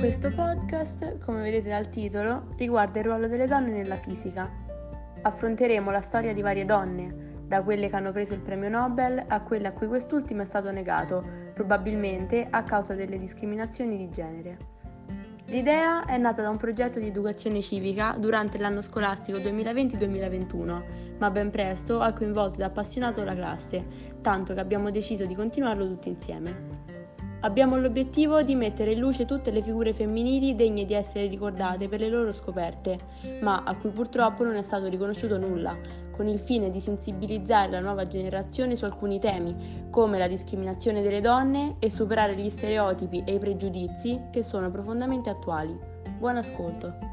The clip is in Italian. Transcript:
Questo podcast, come vedete dal titolo, riguarda il ruolo delle donne nella fisica. Affronteremo la storia di varie donne, da quelle che hanno preso il premio Nobel a quelle a cui quest'ultimo è stato negato, probabilmente a causa delle discriminazioni di genere. L'idea è nata da un progetto di educazione civica durante l'anno scolastico 2020-2021, ma ben presto ha coinvolto ed appassionato la classe, tanto che abbiamo deciso di continuarlo tutti insieme. Abbiamo l'obiettivo di mettere in luce tutte le figure femminili degne di essere ricordate per le loro scoperte, ma a cui purtroppo non è stato riconosciuto nulla, con il fine di sensibilizzare la nuova generazione su alcuni temi, come la discriminazione delle donne e superare gli stereotipi e i pregiudizi che sono profondamente attuali. Buon ascolto!